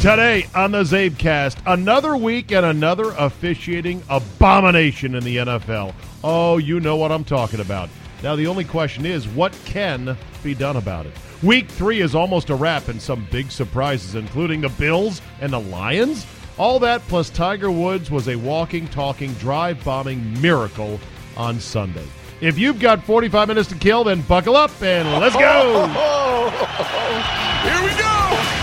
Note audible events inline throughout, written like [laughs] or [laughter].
Today on the Zabecast, another week and another officiating abomination in the NFL. Oh, you know what I'm talking about. Now, the only question is, what can be done about it? Week three is almost a wrap, and some big surprises, including the Bills and the Lions. All that plus Tiger Woods was a walking, talking, drive bombing miracle on Sunday. If you've got 45 minutes to kill, then buckle up and let's go. [laughs] Here we go.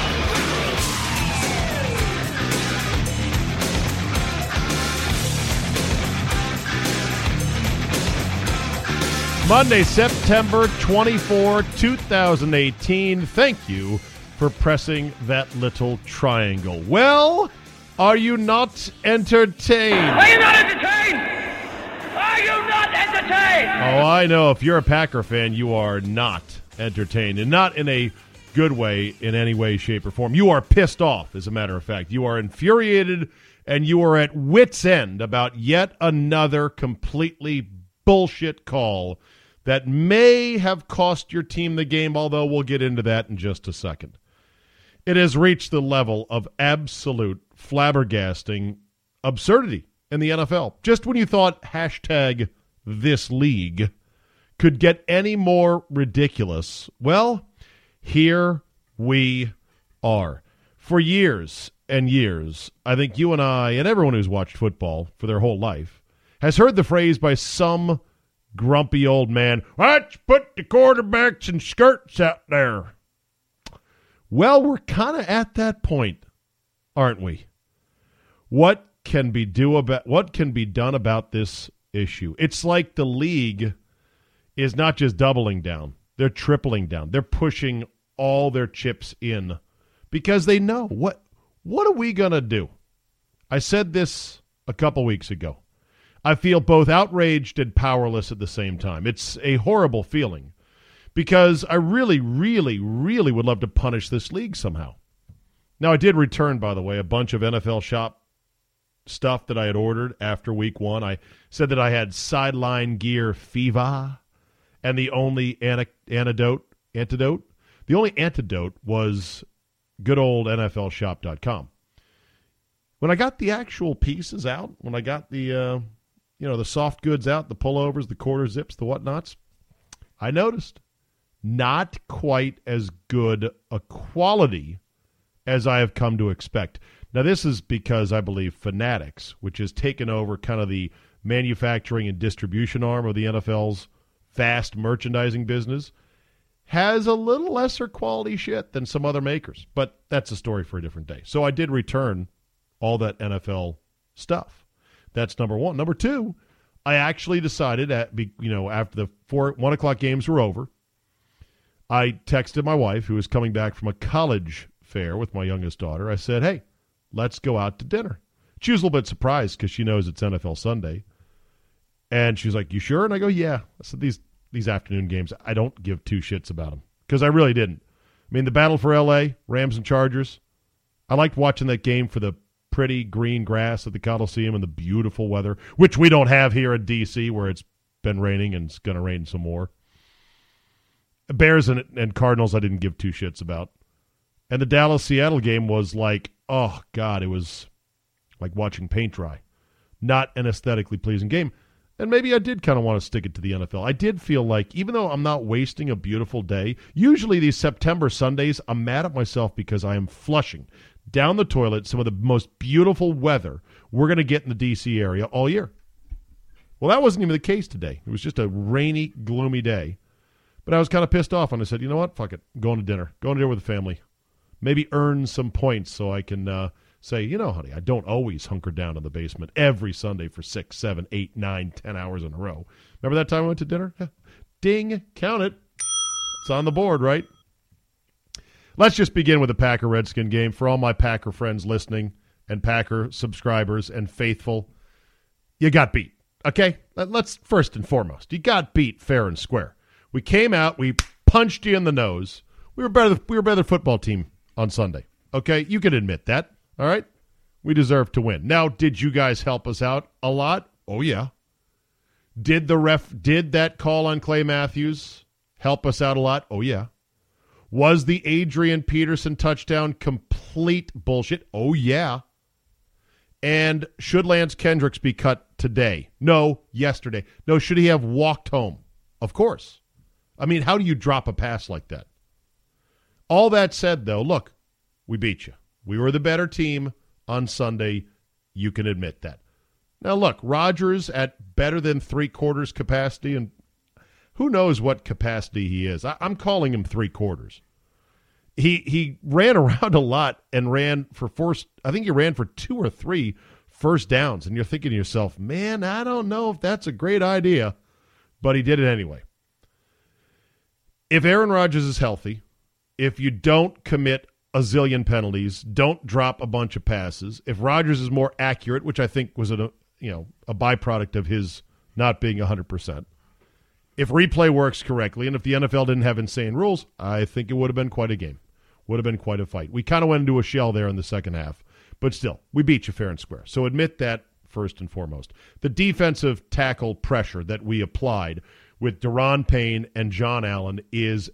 Monday, September 24, 2018. Thank you for pressing that little triangle. Well, are you not entertained? Are you not entertained? Are you not entertained? Oh, I know. If you're a Packer fan, you are not entertained, and not in a good way, in any way, shape, or form. You are pissed off, as a matter of fact. You are infuriated, and you are at wits' end about yet another completely bullshit call that may have cost your team the game, although we'll get into that in just a second. It has reached the level of absolute flabbergasting absurdity in the NFL. Just when you thought hashtag this league could get any more ridiculous, well, here we are. For years and years, I think you and I, and everyone who's watched football for their whole life, has heard the phrase by some grumpy old man, let's put the quarterbacks in skirts out there. Well, we're kind of at that point, aren't we? What can be do about what can be done about this issue? It's like the league is not just doubling down; they're tripling down. They're pushing all their chips in because they know what what are we going to do? I said this a couple weeks ago. I feel both outraged and powerless at the same time. It's a horrible feeling because I really, really, really would love to punish this league somehow. Now, I did return, by the way, a bunch of NFL shop stuff that I had ordered after week one. I said that I had sideline gear fever, and the only antidote, antidote, the only antidote was good old NFLshop.com. When I got the actual pieces out, when I got the uh, you know, the soft goods out, the pullovers, the quarter zips, the whatnots, I noticed not quite as good a quality as I have come to expect. Now, this is because I believe Fanatics, which has taken over kind of the manufacturing and distribution arm of the NFL's vast merchandising business, has a little lesser quality shit than some other makers. But that's a story for a different day. So I did return all that NFL stuff. That's number one. Number two, I actually decided at you know after the four one o'clock games were over, I texted my wife who was coming back from a college fair with my youngest daughter. I said, "Hey, let's go out to dinner." She was a little bit surprised because she knows it's NFL Sunday, and she's like, "You sure?" And I go, "Yeah." I said, "These these afternoon games, I don't give two shits about them because I really didn't. I mean, the battle for L.A., Rams and Chargers. I liked watching that game for the pretty green grass at the Coliseum and the beautiful weather, which we don't have here in D.C., where it's been raining and it's going to rain some more. Bears and, and Cardinals, I didn't give two shits about. And the Dallas Seattle game was like, oh, God, it was like watching paint dry. Not an aesthetically pleasing game. And maybe I did kind of want to stick it to the NFL. I did feel like, even though I'm not wasting a beautiful day, usually these September Sundays, I'm mad at myself because I am flushing down the toilet some of the most beautiful weather we're going to get in the D.C. area all year. Well, that wasn't even the case today. It was just a rainy, gloomy day. But I was kind of pissed off, and I said, you know what? Fuck it. Going to dinner. Going to dinner with the family. Maybe earn some points so I can uh, say, you know, honey, I don't always hunker down in the basement every Sunday for six, seven, eight, nine, ten hours in a row. Remember that time I went to dinner? [laughs] Ding, count it. It's on the board, right? Let's just begin with the Packer Redskin game. For all my Packer friends listening and Packer subscribers and faithful, you got beat. Okay? Let's first and foremost, you got beat fair and square. We came out, we punched you in the nose. We were better we were better football team on Sunday. Okay? You can admit that. All right? We deserve to win. Now, did you guys help us out a lot? Oh yeah. Did the ref did that call on Clay Matthews help us out a lot? Oh yeah. Was the Adrian Peterson touchdown complete bullshit. Oh, yeah. And should Lance Kendricks be cut today? No, yesterday. No, should he have walked home? Of course. I mean, how do you drop a pass like that? All that said, though, look, we beat you. We were the better team on Sunday. You can admit that. Now, look, Rodgers at better than three quarters capacity, and who knows what capacity he is. I, am calling him three quarters. He he ran [laughs] around a lot and ran for first. I think he ran for two or three first downs, and you're thinking to yourself, man, I don't know if that's a great idea, but he did it anyway. If Aaron Rodgers is healthy, if you don't commit a zillion penalties, don't drop a bunch of passes, if Rodgers is more accurate, which I think was a you know a byproduct of his not being 100%. If replay works correctly and if the NFL didn't have insane rules, I think it would have been quite a game. Would have been quite a fight. We kind of went into a shell there in the second half, but still, we beat you fair and square. So admit that first and foremost. The defensive tackle pressure that we applied with Daron Payne and John Allen is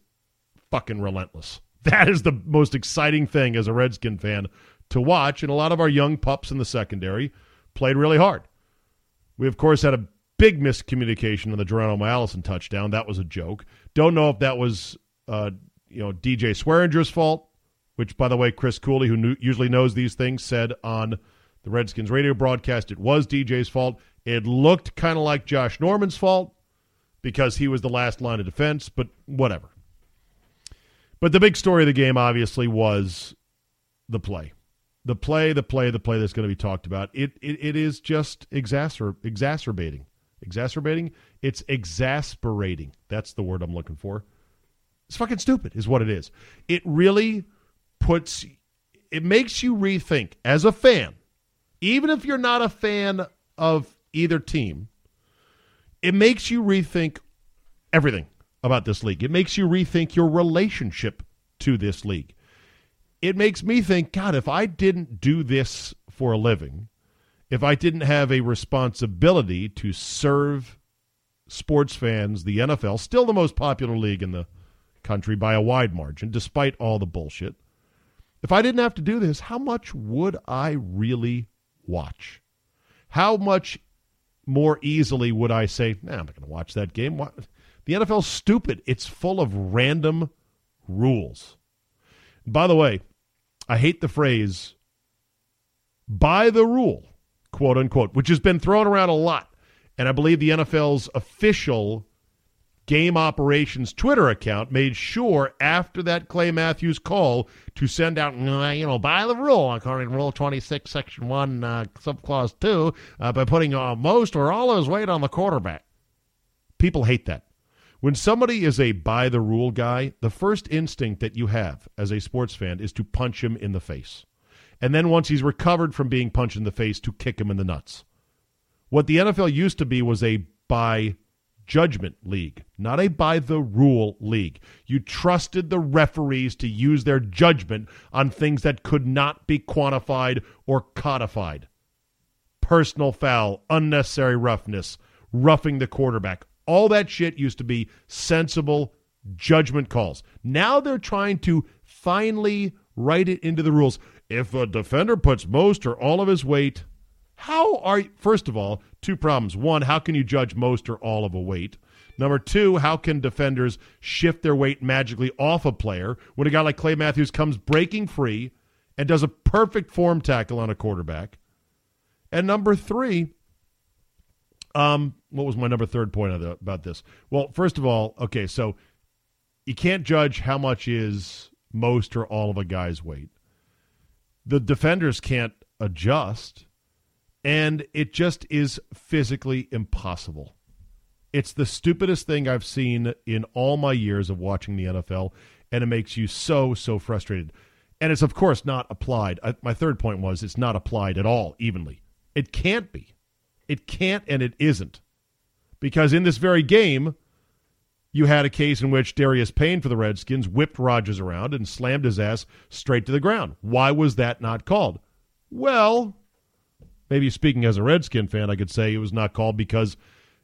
fucking relentless. [laughs] That is the most exciting thing as a Redskin fan to watch, and a lot of our young pups in the secondary played really hard. We, of course, had a big miscommunication on the Geronimo Allison touchdown. That was a joke. Don't know if that was, uh, you know, DJ Swearinger's fault, which, by the way, Chris Cooley, who knew, usually knows these things, said on the Redskins radio broadcast it was DJ's fault. It looked kind of like Josh Norman's fault because he was the last line of defense, but whatever. But the big story of the game, obviously, was the play the play, the play, the play that's going to be talked about. It it, it is just exacer, exacerbating, exacerbating. It's exasperating. That's the word I'm looking for. It's fucking stupid, is what it is. It really puts. It makes you rethink as a fan, even if you're not a fan of either team. It makes you rethink everything about this league. It makes you rethink your relationship to this league it makes me think, God, if I didn't do this for a living, if I didn't have a responsibility to serve sports fans, the NFL, still the most popular league in the country by a wide margin, despite all the bullshit. If I didn't have to do this, how much would I really watch? How much more easily would I say, nah, I'm not going to watch that game? The NFL's stupid. It's full of random rules. By the way, I hate the phrase by the rule, quote unquote, which has been thrown around a lot. And I believe the NFL's official game operations Twitter account made sure after that Clay Matthews call to send out, you know, by the rule, according to Rule 26, Section 1, uh, Subclause 2, uh, by putting uh, most or all of his weight on the quarterback. People hate that. When somebody is a by the rule guy, the first instinct that you have as a sports fan is to punch him in the face. And then once he's recovered from being punched in the face, to kick him in the nuts. What the NFL used to be was a by judgment league, not a by the rule league. You trusted the referees to use their judgment on things that could not be quantified or codified. Personal foul, unnecessary roughness, roughing the quarterback, all that shit used to be sensible judgment calls. Now they're trying to finally write it into the rules. If a defender puts most or all of his weight, how are you, first of all, two problems. One, how can you judge most or all of a weight? Number two, how can defenders shift their weight magically off a player when a guy like Clay Matthews comes breaking free and does a perfect form tackle on a quarterback? And number three, um, what was my number third point the, about this? Well, first of all, okay, so you can't judge how much is most or all of a guy's weight. The defenders can't adjust, and it just is physically impossible. It's the stupidest thing I've seen in all my years of watching the NFL, and it makes you so, so frustrated. And it's, of course, not applied. I, my third point was it's not applied at all evenly. It can't be. It can't and it isn't. Because in this very game, you had a case in which Daron Payne for the Redskins whipped Rodgers around and slammed his ass straight to the ground. Why was that not called? Well, maybe speaking as a Redskin fan, I could say it was not called because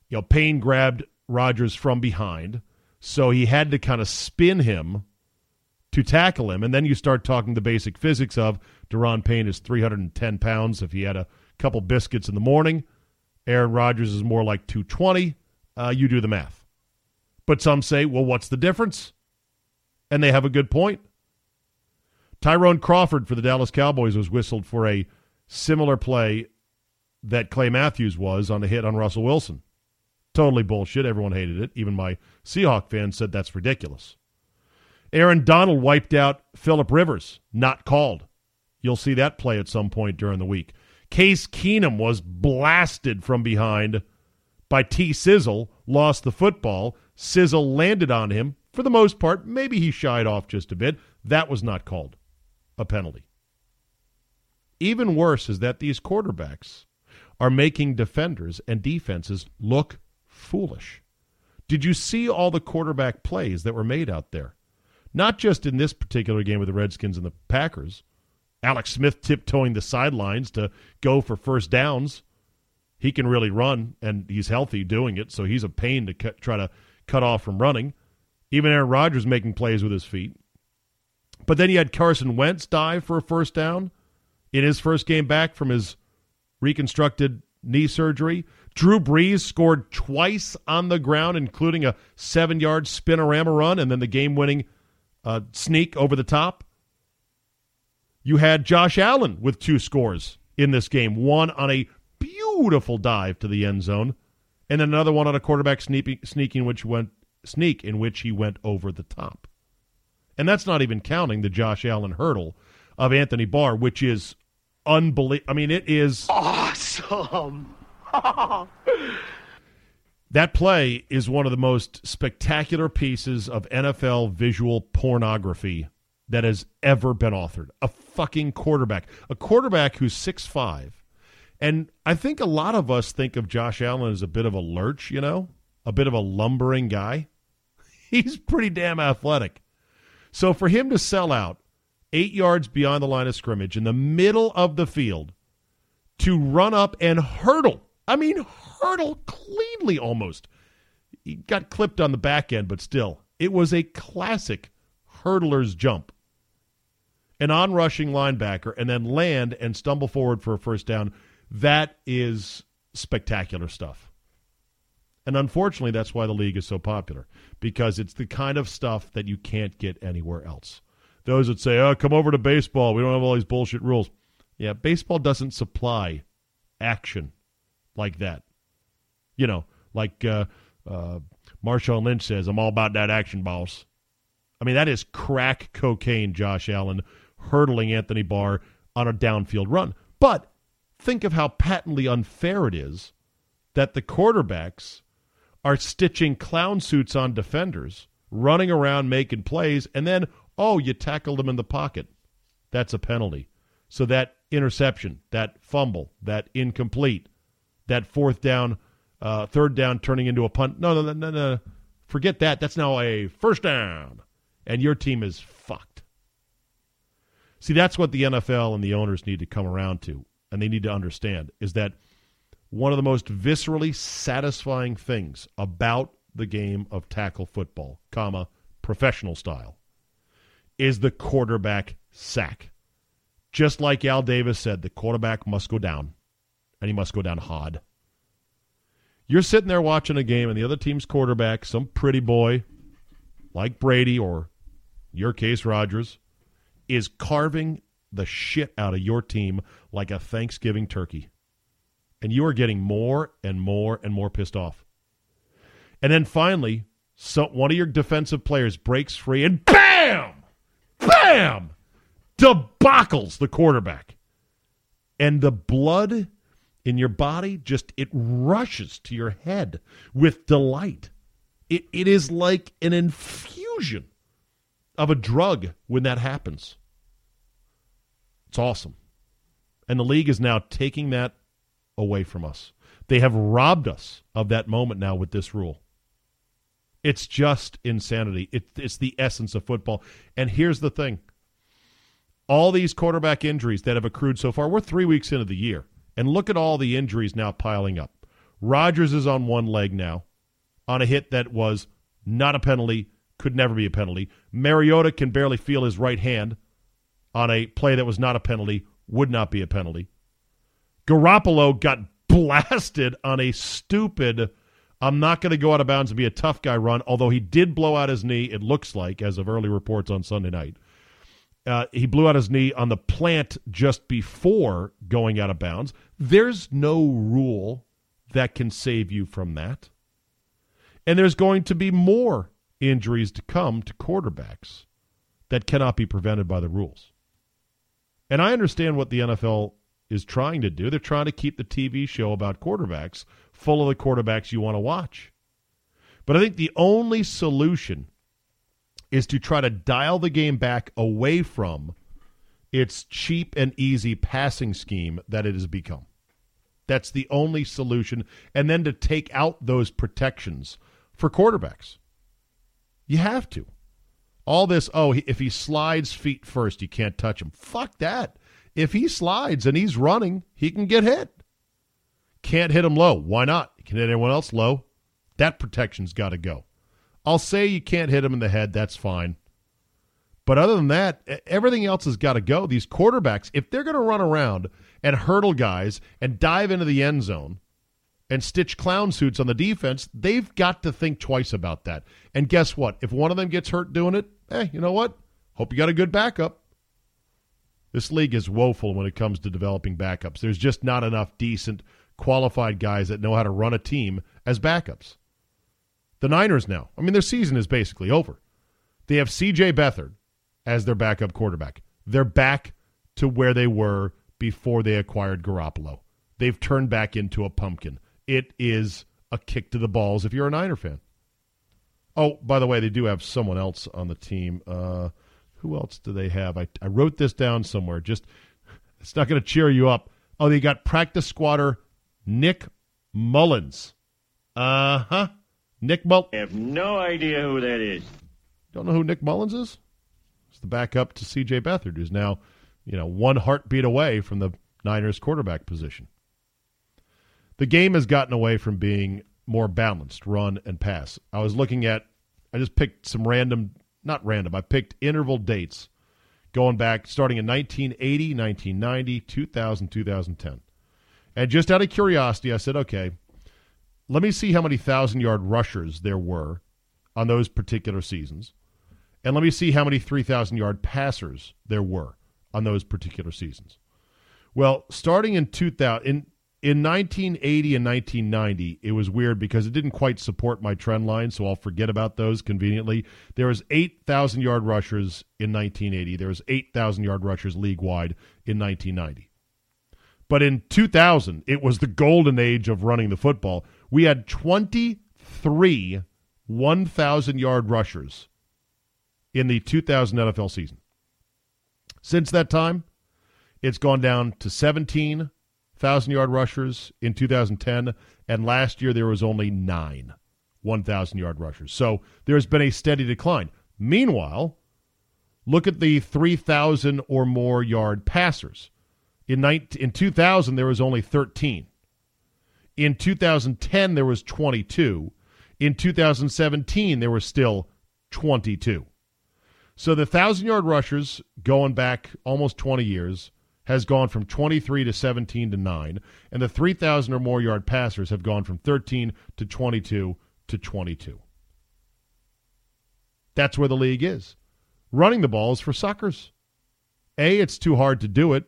you know Payne grabbed Rodgers from behind, so he had to kind of spin him to tackle him. And then you start talking the basic physics of Daron Payne is 310 pounds if he had a couple biscuits in the morning. Aaron Rodgers is more like 220. Uh, you do the math. But some say, well, what's the difference? And they have a good point. Tyrone Crawford for the Dallas Cowboys was whistled for a similar play that Clay Matthews was on a hit on Russell Wilson. Totally bullshit. Everyone hated it. Even my Seahawk fans said that's ridiculous. Aaron Donald wiped out Philip Rivers, not called. You'll see that play at some point during the week. Case Keenum was blasted from behind by T Sizzle, lost the football. Sizzle landed on him. For the most part, maybe he shied off just a bit. That was not called a penalty. Even worse is that these quarterbacks are making defenders and defenses look foolish. Did you see all the quarterback plays that were made out there? Not just in this particular game with the Redskins and the Packers. Alex Smith tiptoeing the sidelines to go for first downs. He can really run, and he's healthy doing it, so he's a pain to cut, try to cut off from running. Even Aaron Rodgers making plays with his feet. But then you had Carson Wentz dive for a first down in his first game back from his reconstructed knee surgery. Drew Brees scored twice on the ground, including a seven yard spinorama run and then the game winning uh, sneak over the top. You had Josh Allen with two scores in this game one on a beautiful dive to the end zone, and another one on a quarterback sneaking, sneaking which went sneak in which he went over the top. And that's not even counting the Josh Allen hurdle of Anthony Barr, which is unbelievable. I mean, it is Awesome. [laughs] that play is one of the most spectacular pieces of NFL visual pornography that has ever been authored. A fucking quarterback, a quarterback who's six five, and I think a lot of us think of Josh Allen as a bit of a lurch, you know, a bit of a lumbering guy. [laughs] He's pretty damn athletic. So for him to sell out eight yards beyond the line of scrimmage in the middle of the field to run up and hurdle. I mean, hurdle cleanly almost. He got clipped on the back end, but still, it was a classic hurdler's jump. An on rushing linebacker and then land and stumble forward for a first down. That is spectacular stuff. And unfortunately, that's why the league is so popular because it's the kind of stuff that you can't get anywhere else those that say, "Oh, come over to baseball. We don't have all these bullshit rules." Yeah, baseball doesn't supply action like that. You know, like uh, uh, Marshawn Lynch says, "I'm all about that action, boss." I mean, that is crack cocaine. Josh Allen hurdling Anthony Barr on a downfield run. But think of how patently unfair it is that the quarterbacks are stitching clown suits on defenders, running around making plays, and then Oh, you tackled them in the pocket. That's a penalty. So that interception, that fumble, that incomplete, that fourth down, uh, third down turning into a punt. No, no, no, no, no. Forget that. That's now a first down. And your team is fucked. See, that's what the NFL and the owners need to come around to, and they need to understand is that one of the most viscerally satisfying things about the game of tackle football, comma, professional style, is the quarterback sack. Just like Al Davis said, the quarterback must go down, and he must go down hard. You're sitting there watching a game, and the other team's quarterback, some pretty boy like Brady or, your case, Rodgers, is carving the shit out of your team like a Thanksgiving turkey. And you are getting more and more and more pissed off. And then finally, so one of your defensive players breaks free and BAM! bam, debacles the quarterback. And the blood in your body just it rushes to your head with delight. It, it is like an infusion of a drug when that happens. It's awesome. And the league is now taking that away from us. They have robbed us of that moment now with this rule. It's just insanity. It, it's the essence of football. And here's the thing all these quarterback injuries that have accrued so far, we're three weeks into the year. And look at all the injuries now piling up. Rodgers is on one leg now on a hit that was not a penalty could never be a penalty. Mariota can barely feel his right hand on a play that was not a penalty, would not be a penalty. Garoppolo got [laughs] blasted on a stupid, I'm not going to go out of bounds and be a tough guy run, although he did blow out his knee, it looks like, as of early reports on Sunday night. Uh, he blew out his knee on the plant just before going out of bounds. There's no rule that can save you from that. And there's going to be more injuries to come to quarterbacks that cannot be prevented by the rules. And I understand what the NFL is trying to do. They're trying to keep the TV show about quarterbacks full of the quarterbacks you want to watch. But I think the only solution is to try to dial the game back away from its cheap and easy passing scheme that it has become. That's the only solution. And then to take out those protections for quarterbacks. You have to. All this, oh, if he slides feet first, you can't touch him. Fuck that. If he slides and he's running, he can get hit. Can't hit him low. Why not? Can hit anyone else low? That protection's got to go. I'll say you can't hit him in the head. That's fine. But other than that, everything else has got to go. These quarterbacks, if they're going to run around and hurdle guys and dive into the end zone and stitch clown suits on the defense, they've got to think twice about that. And guess what? If one of them gets hurt doing it, hey, you know what? Hope you got a good backup. This league is woeful when it comes to developing backups. There's just not enough decent, qualified guys that know how to run a team as backups. The Niners now, I mean, their season is basically over. They have C.J. Beathard as their backup quarterback. They're back to where they were before they acquired Garoppolo. They've turned back into a pumpkin. It is a kick to the balls if you're a Niner fan. Oh, by the way, they do have someone else on the team. Uh, who else do they have? I, I wrote this down somewhere. Just it's not going to cheer you up. Oh, they got practice squatter Nick Mullens. Uh huh. Nick Mullens. I have no idea who that is. Don't know who Nick Mullens is? It's the backup to C.J. Beathard, who's now, you know, one heartbeat away from the Niners quarterback position. The game has gotten away from being more balanced, run and pass. I was looking at, I just picked some random not random. I picked interval dates going back starting in 1980, 1990, 2000, 2010. And just out of curiosity, I said, okay, let me see how many thousand yard rushers there were on those particular seasons. And let me see how many 3,000 yard passers there were on those particular seasons. Well, starting in 2000, in, in 1980 and 1990, it was weird because it didn't quite support my trend line, so I'll forget about those conveniently. There was 8,000 yard rushers in 1980. There was 8,000 yard rushers league wide in 1990. But in 2000, it was the golden age of running the football. We had 23 1,000 yard rushers in the 2000 NFL season. Since that time, it's gone down to 17 1,000 yard rushers in 2010, and last year there was only nine 1,000 yard rushers. So there's been a steady decline. Meanwhile, look at the 3,000 or more yard passers. In, 19, in 2000, there was only 13. In 2010, there was 22. In 2017, there were still 22. So the 1,000 yard rushers going back almost 20 years has gone from 23 to 17 to 9, and the 3,000 or more yard passers have gone from 13 to 22 to 22. That's where the league is. Running the ball is for suckers. A, it's too hard to do it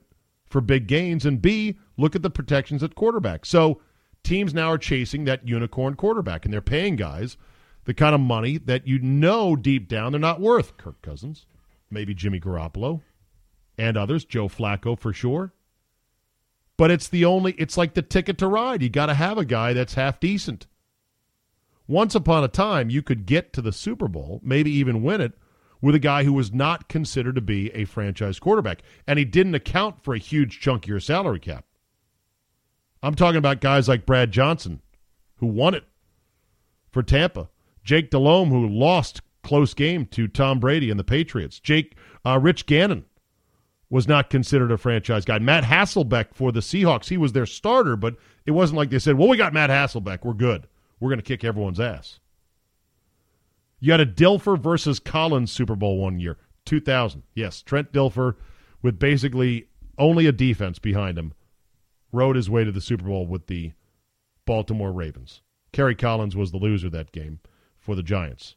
for big gains, and B, look at the protections at quarterback. So teams now are chasing that unicorn quarterback, and they're paying guys the kind of money that you know deep down they're not worth. Kirk Cousins, maybe Jimmy Garoppolo, and others, Joe Flacco for sure. But it's the only, it's like the ticket to ride. You got to have a guy that's half decent. Once upon a time, you could get to the Super Bowl, maybe even win it, with a guy who was not considered to be a franchise quarterback. And he didn't account for a huge chunk of your salary cap. I'm talking about guys like Brad Johnson, who won it for Tampa. Jake Delhomme, who lost close game to Tom Brady and the Patriots. Jake uh, Rich Gannon, was not considered a franchise guy. Matt Hasselbeck for the Seahawks, he was their starter, but it wasn't like they said, well, we got Matt Hasselbeck. We're good. We're going to kick everyone's ass. You had a Dilfer versus Collins Super Bowl one year, 2000. Yes, Trent Dilfer, with basically only a defense behind him, rode his way to the Super Bowl with the Baltimore Ravens. Kerry Collins was the loser that game for the Giants.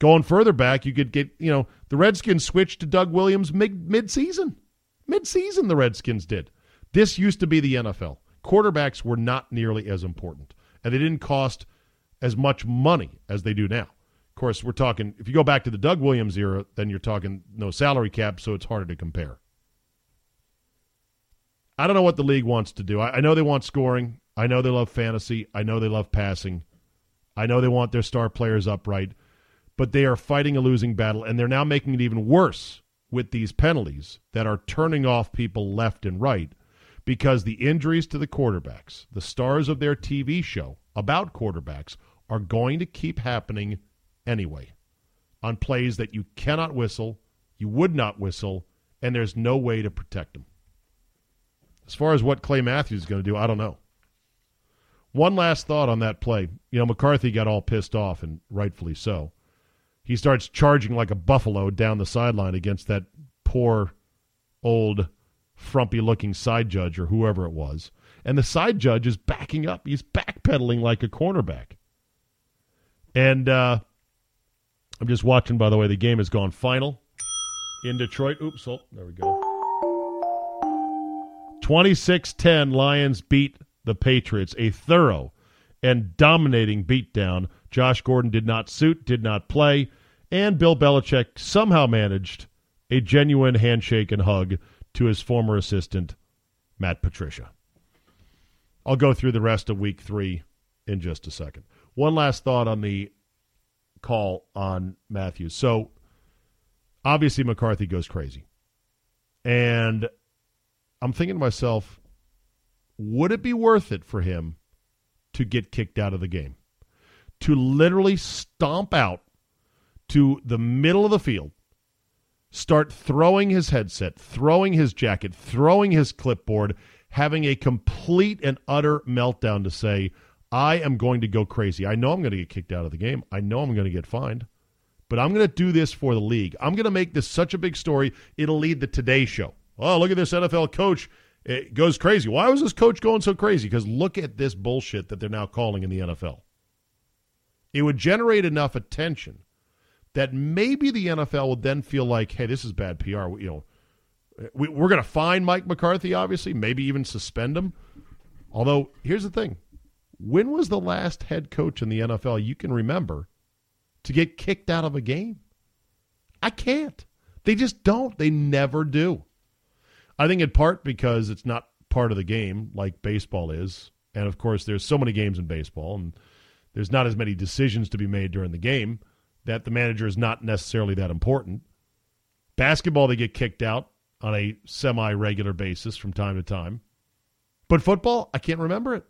Going further back, you could get, you know, the Redskins switched to Doug Williams mid mid-season. Mid-season the Redskins did. This used to be the NFL. Quarterbacks were not nearly as important, and they didn't cost as much money as they do now. Of course, we're talking if you go back to the Doug Williams era, then you're talking no salary cap, so it's harder to compare. I don't know what the league wants to do. I, I know they want scoring. I know they love fantasy. I know they love passing. I know they want their star players upright but they are fighting a losing battle, and they're now making it even worse with these penalties that are turning off people left and right because the injuries to the quarterbacks, the stars of their TV show about quarterbacks, are going to keep happening anyway on plays that you cannot whistle, you would not whistle, and there's no way to protect them. As far as what Clay Matthews is going to do, I don't know. One last thought on that play. You know, McCarthy got all pissed off, and rightfully so he starts charging like a buffalo down the sideline against that poor old frumpy looking side judge or whoever it was. And the side judge is backing up. He's backpedaling like a cornerback. And uh, I'm just watching, by the way, the game has gone final in Detroit. Oops, oh, there we go. 26 10, Lions beat the Patriots. A thorough and dominating beatdown. Josh Gordon did not suit, did not play and Bill Belichick somehow managed a genuine handshake and hug to his former assistant, Matt Patricia. I'll go through the rest of week three in just a second. One last thought on the call on Matthews. So, obviously, McCarthy goes crazy. And I'm thinking to myself, would it be worth it for him to get kicked out of the game? To literally stomp out to the middle of the field, start throwing his headset, throwing his jacket, throwing his clipboard, having a complete and utter meltdown to say, I am going to go crazy. I know I'm going to get kicked out of the game. I know I'm going to get fined. But I'm going to do this for the league. I'm going to make this such a big story, it'll lead the Today Show. Oh, look at this NFL coach. It goes crazy. Why was this coach going so crazy? Because look at this bullshit that they're now calling in the NFL. It would generate enough attention that maybe the NFL would then feel like, hey, this is bad PR. You know, we, we're going to fine Mike McCarthy, obviously, maybe even suspend him. Although, here's the thing when was the last head coach in the NFL you can remember to get kicked out of a game? I can't. They just don't. They never do. I think in part because it's not part of the game like baseball is. And of course, there's so many games in baseball, and there's not as many decisions to be made during the game that the manager is not necessarily that important. Basketball, they get kicked out on a semi regular basis from time to time. But football, I can't remember it.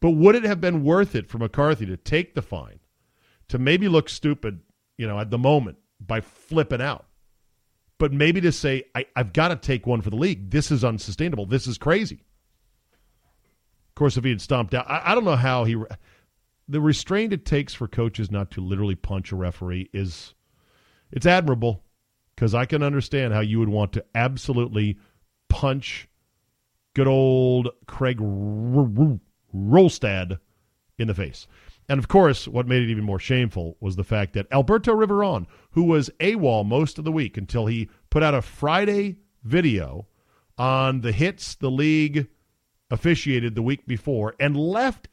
But would it have been worth it for McCarthy to take the fine, to maybe look stupid, you know, at the moment by flipping out? But maybe to say, I, have got to take one for the league. This is unsustainable. This is crazy. Of course, if he had stomped out, I, I don't know how he the restraint it takes for coaches not to literally punch a referee is it's admirable because I can understand how you would want to absolutely punch good old Craig Wrolstad in the face. And of course, what made it even more shameful was the fact that Alberto Riveron, who was AWOL most of the week until he put out a Friday video on the hits the league officiated the week before and left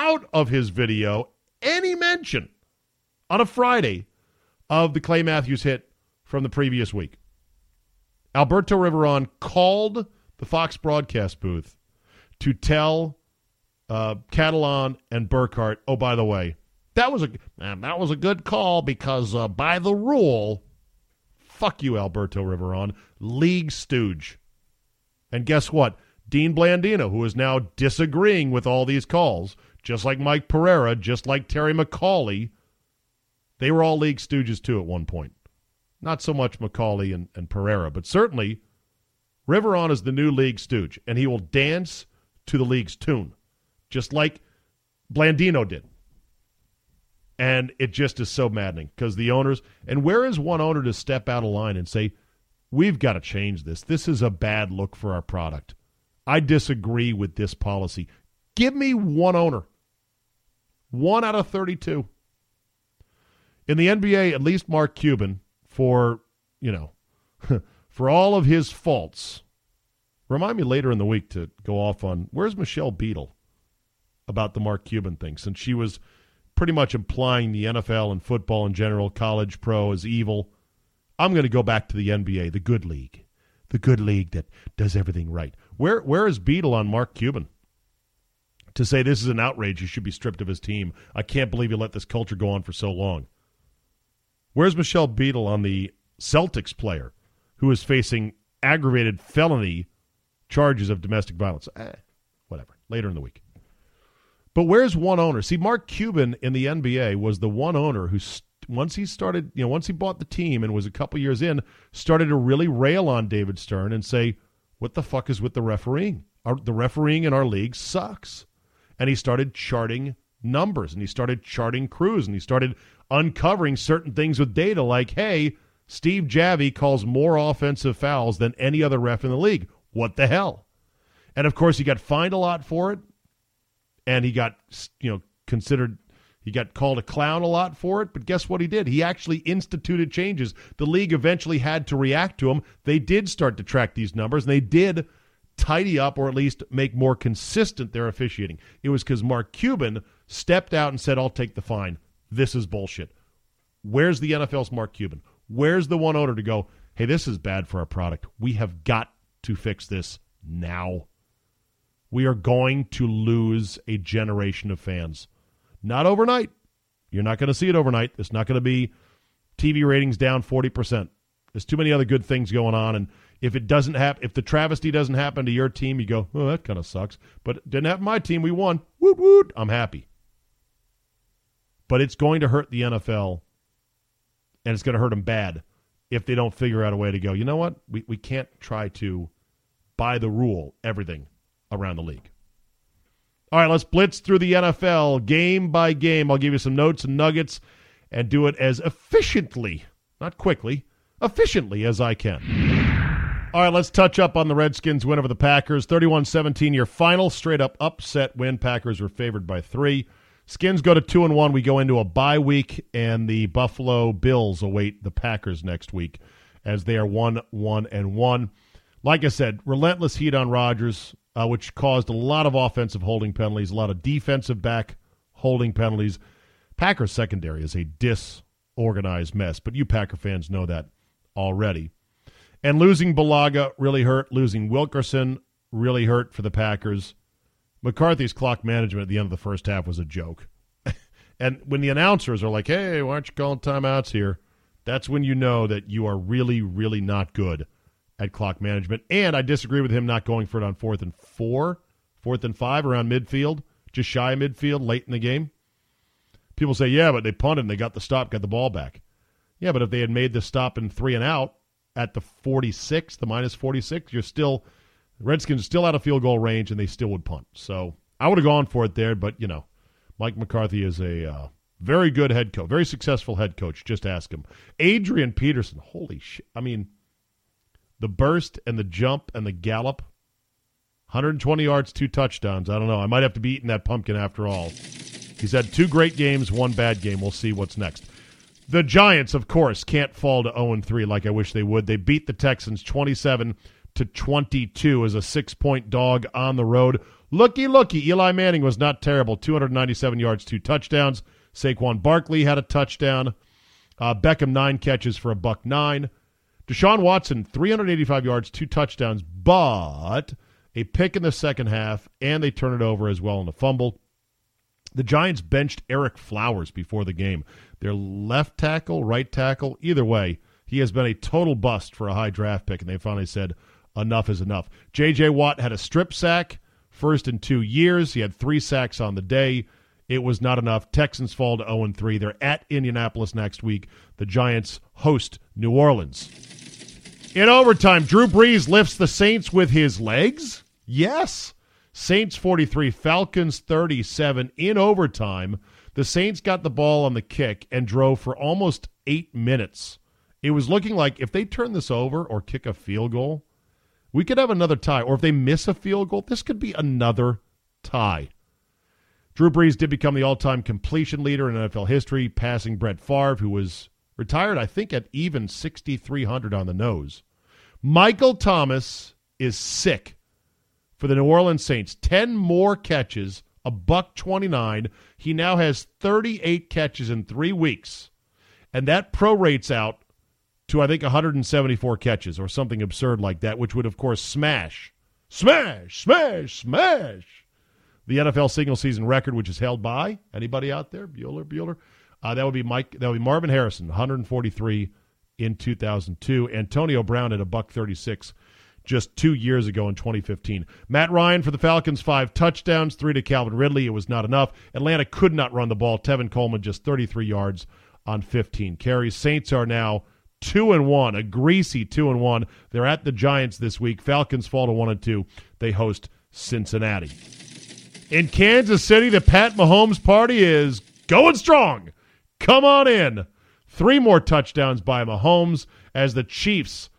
out of his video any mention on a Friday of the Clay Matthews hit from the previous week. Alberto Riveron called the Fox broadcast booth to tell uh, Catalon and Burkhardt, oh, by the way, that was a that was a good call because uh, by the rule, fuck you, Alberto Riveron, league stooge. And guess what? Dean Blandino, who is now disagreeing with all these calls, just like Mike Pereira, just like Terry McAulay. They were all league stooges too at one point. Not so much McAulay and, and Pereira, but certainly Riveron is the new league stooge, and he will dance to the league's tune, just like Blandino did. And it just is so maddening because the owners, and where is one owner to step out of line and say, we've got to change this? This is a bad look for our product. I disagree with this policy. Give me one owner. One out of 32. In the NBA, at least Mark Cuban, for, you know, [laughs] for all of his faults, remind me later in the week to go off on where's Michelle Beadle about the Mark Cuban thing, since she was pretty much implying the NFL and football in general, college pro, is evil. I'm going to go back to the NBA, the good league, the good league that does everything right. Where where is Beadle on Mark Cuban? To say this is an outrage, he should be stripped of his team. I can't believe you let this culture go on for so long. Where's Michelle Beadle on the Celtics player who is facing aggravated felony charges of domestic violence? Eh, whatever. Later in the week. But where's one owner? See, Mark Cuban in the NBA was the one owner who, once he started, you know, once he bought the team and was a couple years in, started to really rail on David Stern and say, "What the fuck is with the refereeing? Our, the refereeing in our league sucks." And he started charting numbers and he started charting crews and he started uncovering certain things with data, like, "Hey, Steve Javie calls more offensive fouls than any other ref in the league. What the hell?" And of course, he got fined a lot for it and he got you know considered he got called a clown a lot for it, but guess what he did? He actually instituted changes. The league eventually had to react to him. They did start to track these numbers, and they did tidy up or at least make more consistent their officiating. It was because Mark Cuban stepped out and said, I'll take the fine. This is bullshit. Where's the NFL's Mark Cuban? Where's the one owner to go, hey, this is bad for our product. We have got to fix this now we are going to lose a generation of fans. Not overnight. You're not going to see it overnight. It's not going to be TV ratings down 40%. There's too many other good things going on. And if it doesn't happen, if the travesty doesn't happen to your team, you go, oh, that kind of sucks. But it didn't happen my team. We won. Woot, woot. I'm happy. But it's going to hurt the NFL, and it's going to hurt them bad if they don't figure out a way to go, you know what? We, we can't try to, by the rule, everything around the league. All right, let's blitz through the NFL game by game. I'll give you some notes and nuggets and do it as efficiently, not quickly, efficiently as I can. All right, let's touch up on the Redskins win over the Packers. 31 17, your final straight up upset win. Packers were favored by three. Skins go to 2 and 1. We go into a bye week, and the Buffalo Bills await the Packers next week as they are 1 1 and 1. Like I said, relentless heat on Rodgers uh, which caused a lot of offensive holding penalties, a lot of defensive back holding penalties. Packers secondary is a disorganized mess, but you Packer fans know that already. And losing Bulaga really hurt. Losing Wilkerson really hurt for the Packers. McCarthy's clock management at the end of the first half was a joke. [laughs] and when the announcers are like, hey, why aren't you calling timeouts here? That's when you know that you are really, really not good at clock management. And I disagree with him not going for it on fourth and four, fourth and five around midfield, just shy of midfield late in the game. People say, yeah, but they punted and they got the stop, got the ball back. Yeah, but if they had made the stop in three and out at the 46, the minus 46, you're still, Redskins still out of field goal range and they still would punt. So I would have gone for it there, but, you know, Mike McCarthy is a uh, very good head coach, very successful head coach. Just ask him. Adrian Peterson, holy shit. I mean, the burst and the jump and the gallop. 120 yards, two touchdowns. I don't know. I might have to be eating that pumpkin after all. He's had two great games, one bad game. We'll see what's next. The Giants, of course, can't fall to 0 3 like I wish they would. They beat the Texans 27 to 22 as a six point dog on the road. Looky, looky. Eli Manning was not terrible. 297 yards, two touchdowns. Saquon Barkley had a touchdown. Uh, Beckham, nine catches for a buck nine. Deshaun Watson, 385 yards, two touchdowns, but a pick in the second half, and they turn it over as well in a fumble. The Giants benched Ereck Flowers before the game. Their left tackle, right tackle, either way, he has been a total bust for a high draft pick, and they finally said enough is enough. J.J. Watt had a strip sack, first in two years. He had three sacks on the day. It was not enough. Texans fall to 0 3. They're at Indianapolis next week. The Giants host New Orleans. In overtime, Drew Brees lifts the Saints with his legs. Yes. Saints 43, Falcons 37 in overtime. The Saints got the ball on the kick and drove for almost eight minutes. It was looking like if they turn this over or kick a field goal, we could have another tie. Or if they miss a field goal, this could be another tie. Drew Brees did become the all time completion leader in NFL history, passing Brett Favre, who was retired, I think, at even 6,300 on the nose. Michael Thomas is sick for the New Orleans Saints. 10 more catches, a buck 29. He now has 38 catches in three weeks. And that prorates out to, I think, 174 catches or something absurd like that, which would, of course, smash, smash, smash, smash the NFL single season record, which is held by anybody out there? Bueller, Bueller. Uh, that would be Mike. That would be Marvin Harrison, 143 in 2002. Antonio Brown at a buck 36 just two years ago in 2015. Matt Ryan for the Falcons, five touchdowns, three to Calvin Ridley. It was not enough. Atlanta could not run the ball. Tevin Coleman just 33 yards on 15 carries. Saints are now two and one, a greasy two and one. They're at the Giants this week. Falcons fall to one and two. They host Cincinnati. In Kansas City, the Pat Mahomes party is going strong. Come on in. Three more touchdowns by Mahomes as the Chiefs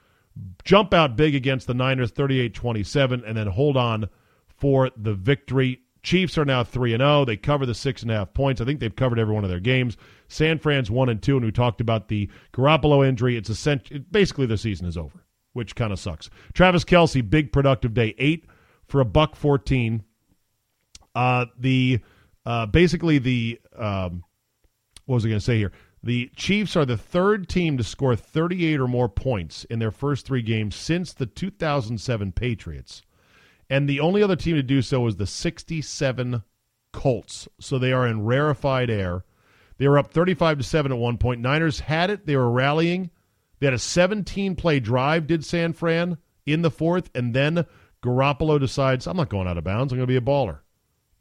jump out big against the Niners 38 27 and then hold on for the victory. Chiefs are now 3 and 0. They cover the six and a half points. I think they've covered every one of their games. San Fran's 1 and 2, and we talked about the Garoppolo injury. It's essentially, basically the season is over, which kind of sucks. Travis Kelce, big productive day, 8 for a buck 14 uh, the uh, basically the um, what was I going to say here? The Chiefs are the third team to score 38 or more points in their first three games since the 2007 Patriots, and the only other team to do so was the 67 Colts. So they are in rarefied air. They were up 35 to seven at one point. Niners had it. They were rallying. They had a 17 play drive. Did San Fran in the fourth, and then Garoppolo decides I'm not going out of bounds. I'm going to be a baller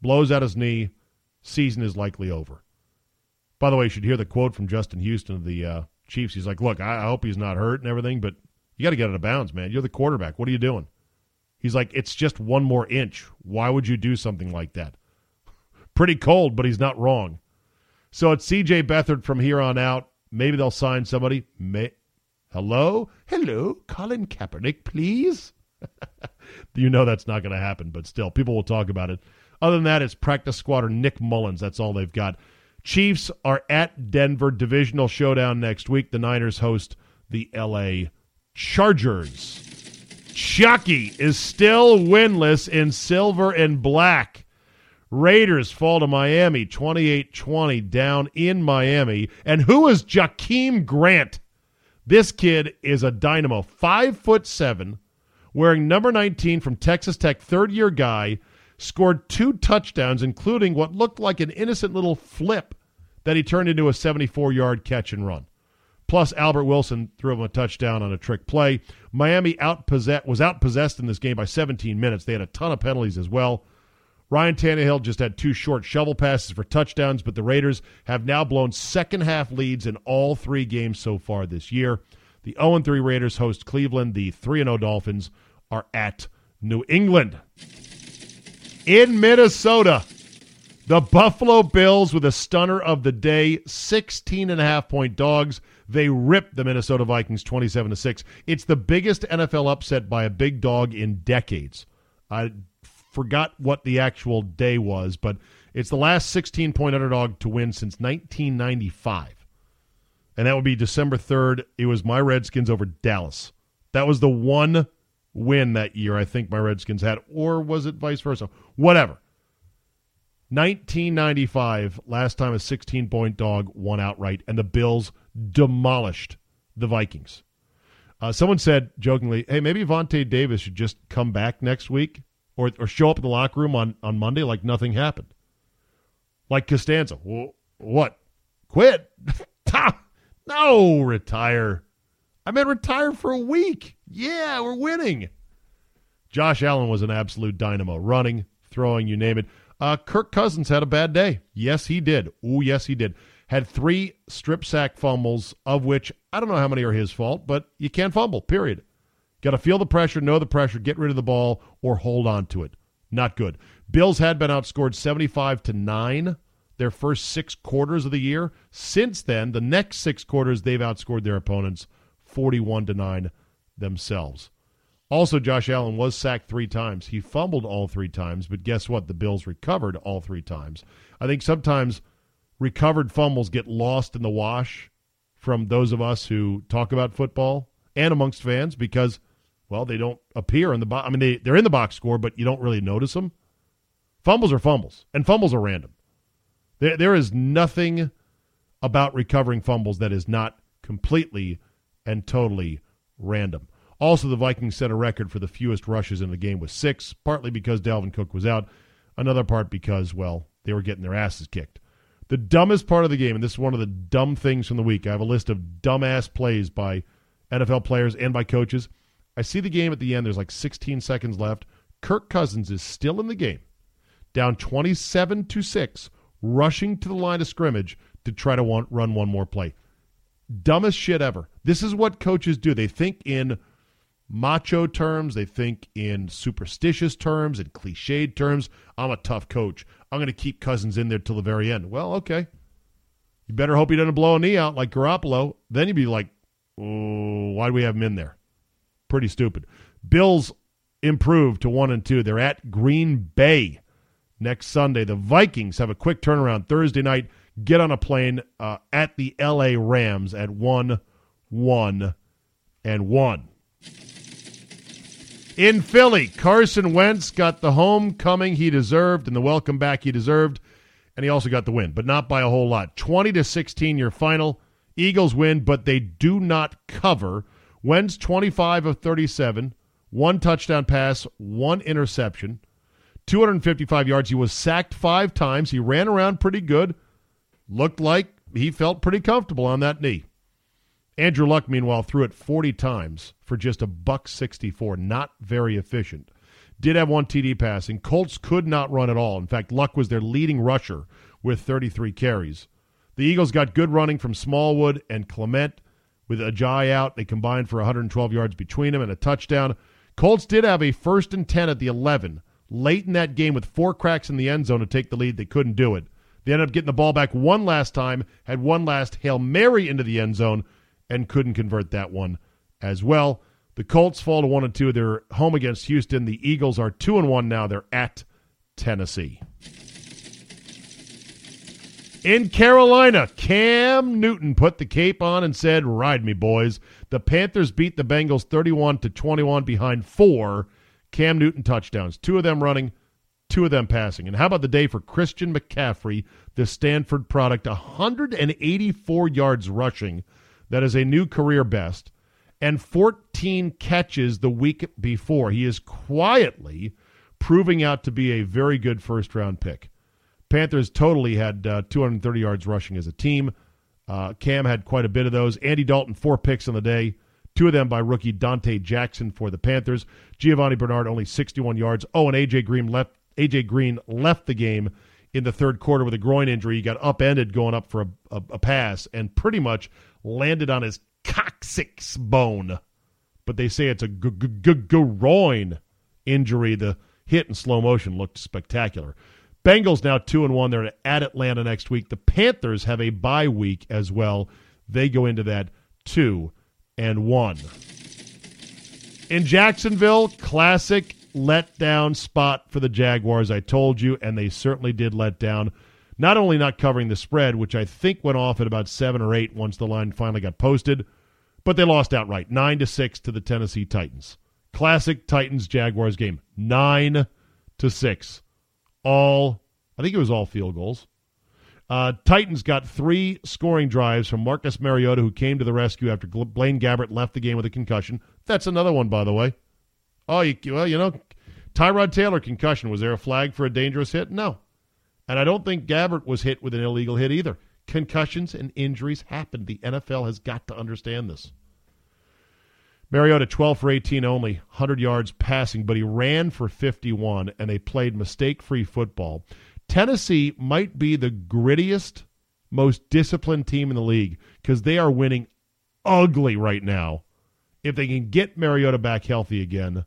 blows out his knee, season is likely over. By the way, you should hear the quote from Justin Houston of the uh, Chiefs. He's like, "Look, I, I hope he's not hurt and everything, but you got to get out of bounds, man. You're the quarterback. What are you doing?" He's like, "It's just one more inch. Why would you do something like that?" [laughs] Pretty cold, but he's not wrong. So it's C.J. Beathard from here on out. Maybe they'll sign somebody. May- Hello, hello, Colin Kaepernick, please. [laughs] you know that's not going to happen, but still, people will talk about it. Other than that, it's practice squad or Nick Mullens. That's all they've got. Chiefs are at Denver. Divisional showdown next week. The Niners host the L.A. Chargers. Chucky is still winless in silver and black. Raiders fall to Miami 28 20 down in Miami. And who is Jakeem Grant? This kid is a dynamo. Five foot seven, wearing number 19 from Texas Tech, third year guy scored two touchdowns, including what looked like an innocent little flip that he turned into a 74 yard catch and run. Plus, Albert Wilson threw him a touchdown on a trick play. Miami was outpossessed in this game by 17 minutes. They had a ton of penalties as well. Ryan Tannehill just had two short shovel passes for touchdowns, but the Raiders have now blown second half leads in all three games so far this year. The 0 3 Raiders host Cleveland. The 3 0 Dolphins are at New England in Minnesota. The Buffalo Bills with a stunner of the day, 16 and a half point dogs. They ripped the Minnesota Vikings 27 to 6. It's the biggest NFL upset by a big dog in decades. I forgot what the actual day was, but it's the last 16 point underdog to win since 1995. And that would be December 3rd. It was my Redskins over Dallas. That was the one win that year I think my Redskins had, or was it vice versa? Whatever. 1995, last time a 16 point dog won outright, and the Bills demolished the Vikings. Uh, someone said jokingly, hey, maybe Vontae Davis should just come back next week or, or show up in the locker room on, on Monday like nothing happened. Like Costanza. Well, what? Quit? [laughs] no, retire. I meant retire for a week. Yeah, we're winning. Josh Allen was an absolute dynamo, running, throwing, you name it. Uh, Kirk Cousins had a bad day. Yes, he did. Oh, yes, he did. Had three strip sack fumbles, of which I don't know how many are his fault, but you can't fumble, period. Got to feel the pressure, know the pressure, get rid of the ball, or hold on to it. Not good. Bills had been outscored 75 to 9. their first six quarters of the year. Since then, the next six quarters, they've outscored their opponents 41 to 9 themselves. Also, Josh Allen was sacked three times. He fumbled all three times, but guess what? The Bills recovered all three times. I think sometimes recovered fumbles get lost in the wash from those of us who talk about football and amongst fans because, well, they don't appear in the box. I mean, they, they're in the box score, but you don't really notice them. Fumbles are fumbles, and fumbles are random. There, there is nothing about recovering fumbles that is not completely and totally random. Also, the Vikings set a record for the fewest rushes in the game with six, partly because Dalvin Cook was out, another part because, well, they were getting their asses kicked. The dumbest part of the game, and this is one of the dumb things from the week, I have a list of dumbass plays by NFL players and by coaches. I see the game at the end, there's like 16 seconds left. Kirk Cousins is still in the game, down 27 to 6, rushing to the line of scrimmage to try to want, run one more play. Dumbest shit ever. This is what coaches do. They think in macho terms, they think in superstitious terms and cliched terms. I'm a tough coach. I'm going to keep Cousins in there till the very end. Well, okay. You better hope he doesn't blow a knee out like Garoppolo. Then you'd be like, oh, why do we have him in there? Pretty stupid. Bills improved to one and two. They're at Green Bay next Sunday. The Vikings have a quick turnaround Thursday night. Get on a plane uh, at the L.A. Rams at one, one, and one. In Philly, Carson Wentz got the homecoming he deserved and the welcome back he deserved, and he also got the win, but not by a whole lot. 20 to 16 your final. Eagles win, but they do not cover. Wentz 25 of 37, one touchdown pass, one interception, 255 yards. He was sacked 5 times. He ran around pretty good. Looked like he felt pretty comfortable on that knee. Andrew Luck, meanwhile, threw it 40 times for just a buck 64. Not very efficient. Did have one TD passing. Colts could not run at all. In fact, Luck was their leading rusher with 33 carries. The Eagles got good running from Smallwood and Clement. With Ajayi out, they combined for 112 yards between them and a touchdown. Colts did have a first and 10 at the 11 late in that game with four cracks in the end zone to take the lead. They couldn't do it. They ended up getting the ball back one last time, had one last Hail Mary into the end zone, and couldn't convert that one as well. The Colts fall to one and two. They're home against Houston. The Eagles are two and one now. They're at Tennessee. In Carolina, Cam Newton put the cape on and said, "Ride me, boys." The Panthers beat the Bengals 31 to 21 behind four Cam Newton touchdowns, two of them running, two of them passing. And how about the day for Christian McCaffrey, the Stanford product, 184 yards rushing. That is a new career best and 14 catches the week before. He is quietly proving out to be a very good first round pick. Panthers totally had uh, 230 yards rushing as a team. Uh, Cam had quite a bit of those. Andy Dalton, four picks on the day, two of them by rookie Donte Jackson for the Panthers. Giovani Bernard, only 61 yards. Oh, and AJ Green left. AJ Green left the game in the third quarter with a groin injury. He got upended going up for a, a, a pass and pretty much landed on his coccyx bone. But they say it's a g- g- g- groin injury. The hit in slow motion looked spectacular. Bengals now two and one. They're at Atlanta next week. The Panthers have a bye week as well. They go into that two and one. In Jacksonville, classic letdown spot for the Jaguars. I told you, and they certainly did let down not only not covering the spread, which I think went off at about seven or eight once the line finally got posted, but they lost outright, nine to six to the Tennessee Titans. Classic Titans Jaguars game, nine to six, all I think it was all field goals. Uh, Titans got three scoring drives from Marcus Mariota, who came to the rescue after Blaine Gabbert left the game with a concussion. That's another one, by the way. Oh, you, well, you know, Tyrod Taylor concussion. Was there a flag for a dangerous hit? No. And I don't think Gabbert was hit with an illegal hit either. Concussions and injuries happen. The NFL has got to understand this. Mariota, 12 for 18 only, 100 yards passing, but he ran for 51, and they played mistake free football. Tennessee might be the grittiest, most disciplined team in the league because they are winning ugly right now. If they can get Mariota back healthy again,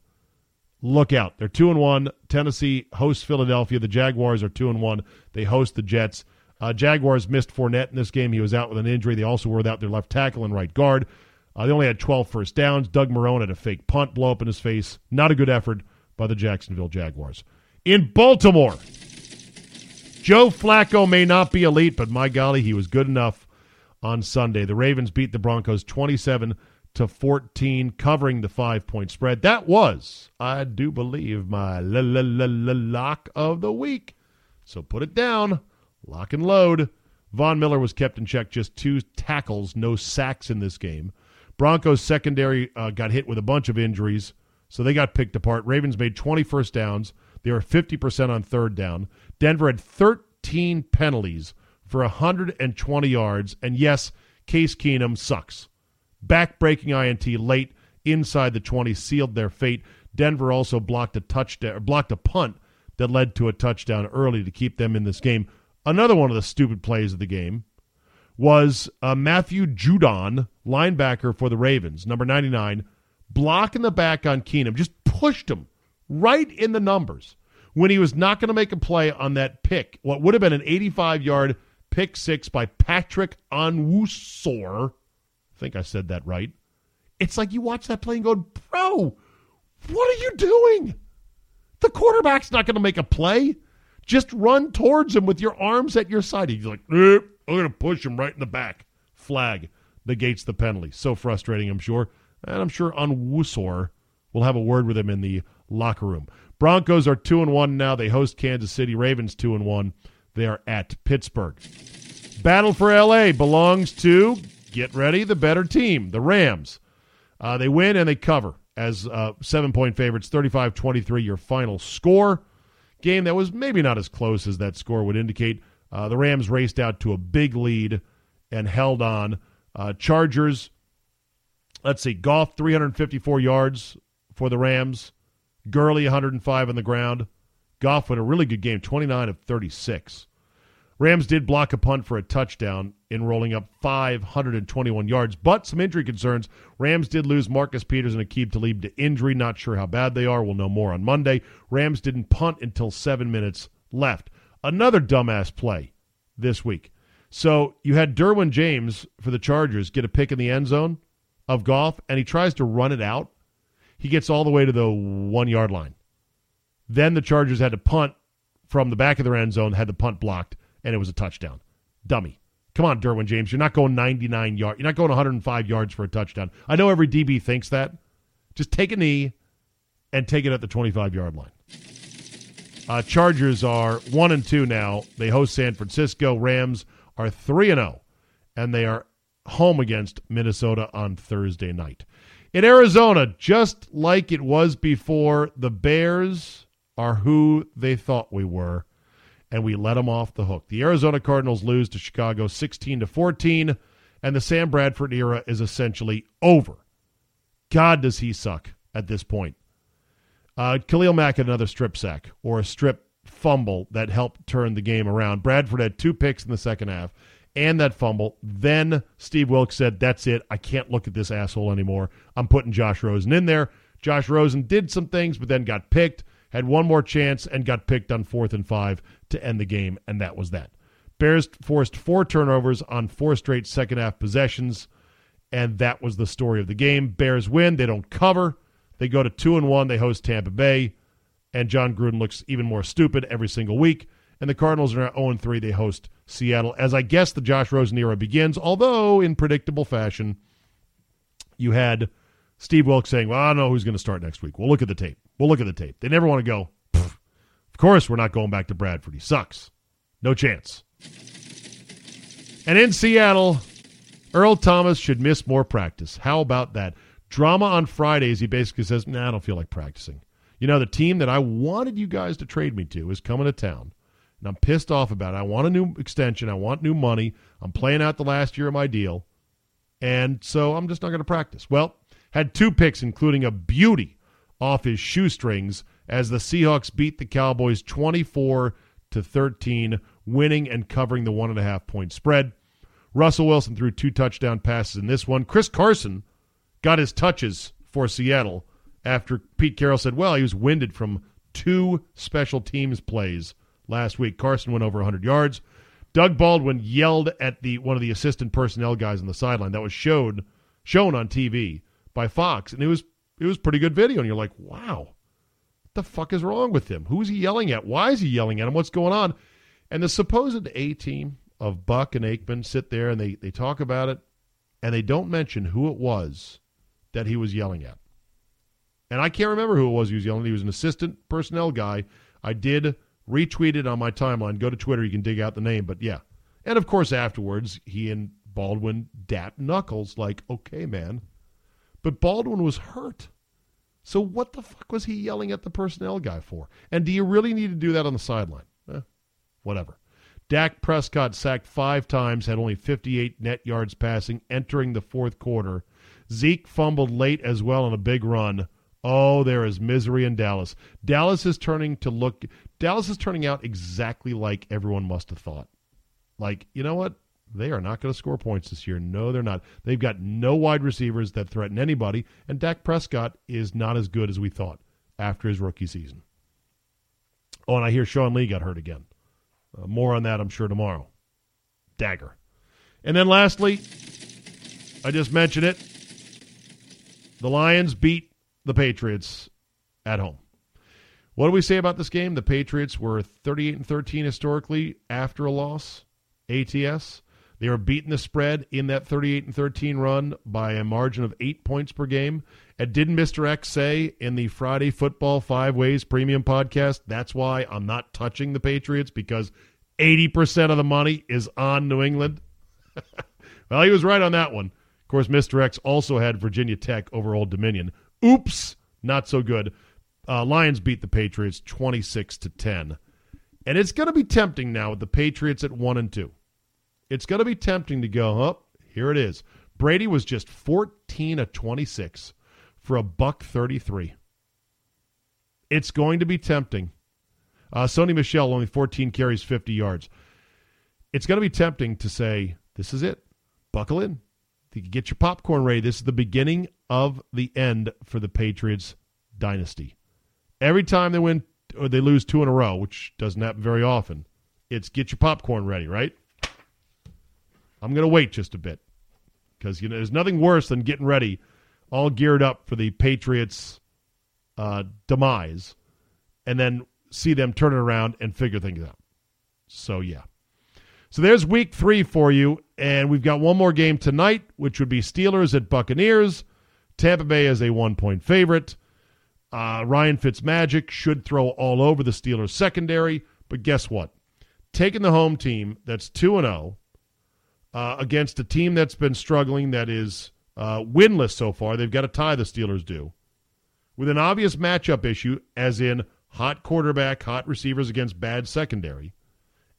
look out. They're two and one. Tennessee hosts Philadelphia. The Jaguars are two and one. They host the Jets. Uh, Jaguars missed Fournette in this game. He was out with an injury. They also were without their left tackle and right guard. Uh, they only had 12 first downs. Doug Marrone had a fake punt blow up in his face. Not a good effort by the Jacksonville Jaguars. In Baltimore, Joe Flacco may not be elite, but my golly, he was good enough on Sunday. The Ravens beat the Broncos 27 to 14, covering the five point spread. That was, I do believe, my lock of the week. So put it down, lock and load. Von Miller was kept in check, just two tackles, no sacks in this game. Broncos secondary uh, got hit with a bunch of injuries, so they got picked apart. Ravens made 20 first downs. They were 50% on third down. Denver had 13 penalties for 120 yards. And yes, Case Keenum sucks. Back-breaking INT late inside the 20 sealed their fate. Denver also blocked a touchdown, blocked a punt that led to a touchdown early to keep them in this game. Another one of the stupid plays of the game was uh, Matthew Judon, linebacker for the Ravens, number 99, blocking the back on Keenum, just pushed him right in the numbers when he was not going to make a play on that pick. What would have been an 85 yard pick six by Patrick Onwuasor. Think I said that right. It's like you watch that play and go, bro, what are you doing? The quarterback's not going to make a play. Just run towards him with your arms at your side. He's like, eh, I'm going to push him right in the back. Flag negates the penalty. So frustrating, I'm sure. And I'm sure Onwuasor will have a word with him in the locker room. Broncos are 2 and 1 now. They host Kansas City. Ravens 2 and 1. They are at Pittsburgh. Battle for LA belongs to get ready, the better team, the Rams. Uh, they win and they cover as uh, seven point favorites, 35 23, your final score. Game that was maybe not as close as that score would indicate. Uh, the Rams raced out to a big lead and held on. Uh, Chargers, let's see, Goff 354 yards for the Rams. Gurley 105 on the ground. Goff with a really good game, 29 of 36. Rams did block a punt for a touchdown in rolling up 521 yards, but some injury concerns. Rams did lose Marcus Peters and Aqib Talib to injury. Not sure how bad they are. We'll know more on Monday. Rams didn't punt until seven minutes left. Another dumbass play this week. So you had Derwin James for the Chargers get a pick in the end zone of Goff, and he tries to run it out. He gets all the way to the one yard line. Then the Chargers had to punt from the back of their end zone, had the punt blocked, and it was a touchdown. Dummy. Come on, Derwin James. You're not going 99 yards. You're not going 105 yards for a touchdown. I know every DB thinks that. Just take a knee and take it at the 25 yard line. Uh, Chargers are one and two now. They host San Francisco. Rams are three and zero, and they are home against Minnesota on Thursday night. In Arizona, just like it was before, the Bears are who they thought we were, and we let them off the hook. The Arizona Cardinals lose to Chicago 16 to 14, and the Sam Bradford era is essentially over. God, does he suck at this point. Uh, Khalil Mack had another strip sack or a strip fumble that helped turn the game around. Bradford had two picks in the second half and that fumble. Then Steve Wilks said, That's it. I can't look at this asshole anymore. I'm putting Josh Rosen in there. Josh Rosen did some things, but then got picked, had one more chance, and got picked on fourth and five to end the game, and that was that. Bears forced four turnovers on four straight second half possessions, and that was the story of the game. Bears win. They don't cover. They go to two and one. They host Tampa Bay, and Jon Gruden looks even more stupid every single week. And the Cardinals are now 0 3. They host Seattle, as I guess the Josh Rosen era begins, although in predictable fashion, you had Steve Wilks saying, Well, I don't know who's going to start next week. We'll look at the tape. We'll look at the tape. They never want to go, Of course, we're not going back to Bradford. He sucks. No chance. And in Seattle, Earl Thomas should miss more practice. How about that? Drama on Fridays, he basically says, Nah, I don't feel like practicing. You know, the team that I wanted you guys to trade me to is coming to town and I'm pissed off about it. I want a new extension. I want new money. I'm playing out the last year of my deal. And so I'm just not going to practice. Well, had two picks, including a beauty off his shoestrings as the Seahawks beat the Cowboys 24 to 13, winning and covering the one and a half point spread. Russell Wilson threw two touchdown passes in this one. Chris Carson got his touches for Seattle after Pete Carroll said, well, he was winded from two special teams plays last week. Carson went over 100 yards. Doug Baldwin yelled at the one of the assistant personnel guys on the sideline. That was showed shown on TV by Fox, and it was it was pretty good video. And you're like, wow, what the fuck is wrong with him? Who is he yelling at? Why is he yelling at him? What's going on? And the supposed A team of Buck and Aikman sit there and they, they talk about it, and they don't mention who it was that he was yelling at. And I can't remember who it was he was yelling at. He was an assistant personnel guy. I did retweet it on my timeline. Go to Twitter, you can dig out the name. But yeah. And of course, afterwards, he and Baldwin dat knuckles like, okay, man. But Baldwin was hurt. So what the fuck was he yelling at the personnel guy for? And do you really need to do that on the sideline? Eh, whatever. Dak Prescott sacked five times, had only 58 net yards passing entering the fourth quarter. Zeke fumbled late as well on a big run. Oh, there is misery in Dallas. Dallas is turning to look Dallas is turning out exactly like everyone must have thought. Like, you know what? They are not going to score points this year. No, they're not. They've got no wide receivers that threaten anybody, and Dak Prescott is not as good as we thought after his rookie season. Oh, and I hear Sean Lee got hurt again. Uh, more on that, I'm sure, tomorrow. Dagger. And then lastly, I just mentioned it. The Lions beat the Patriots at home. What do we say about this game? The Patriots were 38 and 13 historically after a loss. ATS. They were beating the spread in that 38 and 13 run by a margin of eight points per game. And didn't Mr. X say in the Friday Football Five Ways Premium podcast, that's why I'm not touching the Patriots because 80% of the money is on New England? [laughs] well, he was right on that one. Of course, Mr. X also had Virginia Tech over Old Dominion. Oops, not so good. Uh, Lions beat the Patriots 26 to 10. And it's going to be tempting now with the Patriots at 1 and 2. It's going to be tempting to go, oh, here it is. Brady was just 14 of 26 for a buck 33. It's going to be tempting. Uh, Sony Michel only 14 carries, 50 yards. It's going to be tempting to say, this is it. Buckle in. Get your popcorn ready. This is the beginning of the end for the Patriots dynasty. Every time they win or they lose two in a row, which doesn't happen very often, it's get your popcorn ready, right? I'm going to wait just a bit because you know there's nothing worse than getting ready, all geared up for the Patriots' uh, demise, and then see them turn it around and figure things out. So yeah. So there's week three for you, and we've got one more game tonight, which would be Steelers at Buccaneers. Tampa Bay is a one point favorite. Uh, Ryan Fitzmagic should throw all over the Steelers secondary, but guess what? Taking the home team that's 2 and 0 uh, against a team that's been struggling, that is uh, winless so far, they've got to tie the Steelers do, with an obvious matchup issue, as in hot quarterback, hot receivers against bad secondary.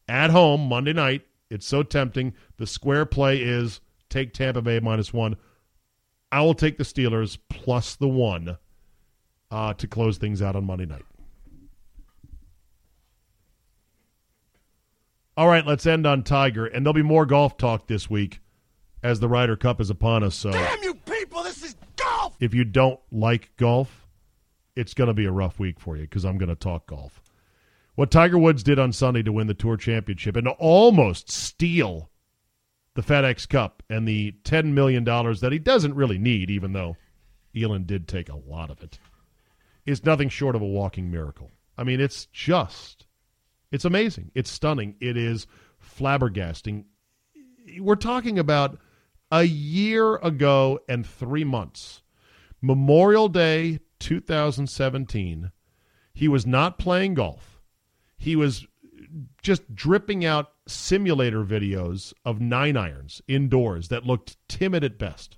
At home, Monday night, it's so tempting. The square play is take Tampa Bay minus one. I will take the Steelers plus the one uh, to close things out on Monday night. All right, let's end on Tiger, and there'll be more golf talk this week as the Ryder Cup is upon us. So, damn you people, this is golf. If you don't like golf, it's going to be a rough week for you because I'm going to talk golf. What Tiger Woods did on Sunday to win the Tour Championship and to almost steal the FedEx Cup and the $10 million that he doesn't really need, even though Elin did take a lot of it is nothing short of a walking miracle. I mean, it's just, it's amazing. It's stunning. It is flabbergasting. We're talking about a year ago and three months, Memorial Day 2017. He was not playing golf. He was just dripping out simulator videos of nine irons indoors that looked timid at best.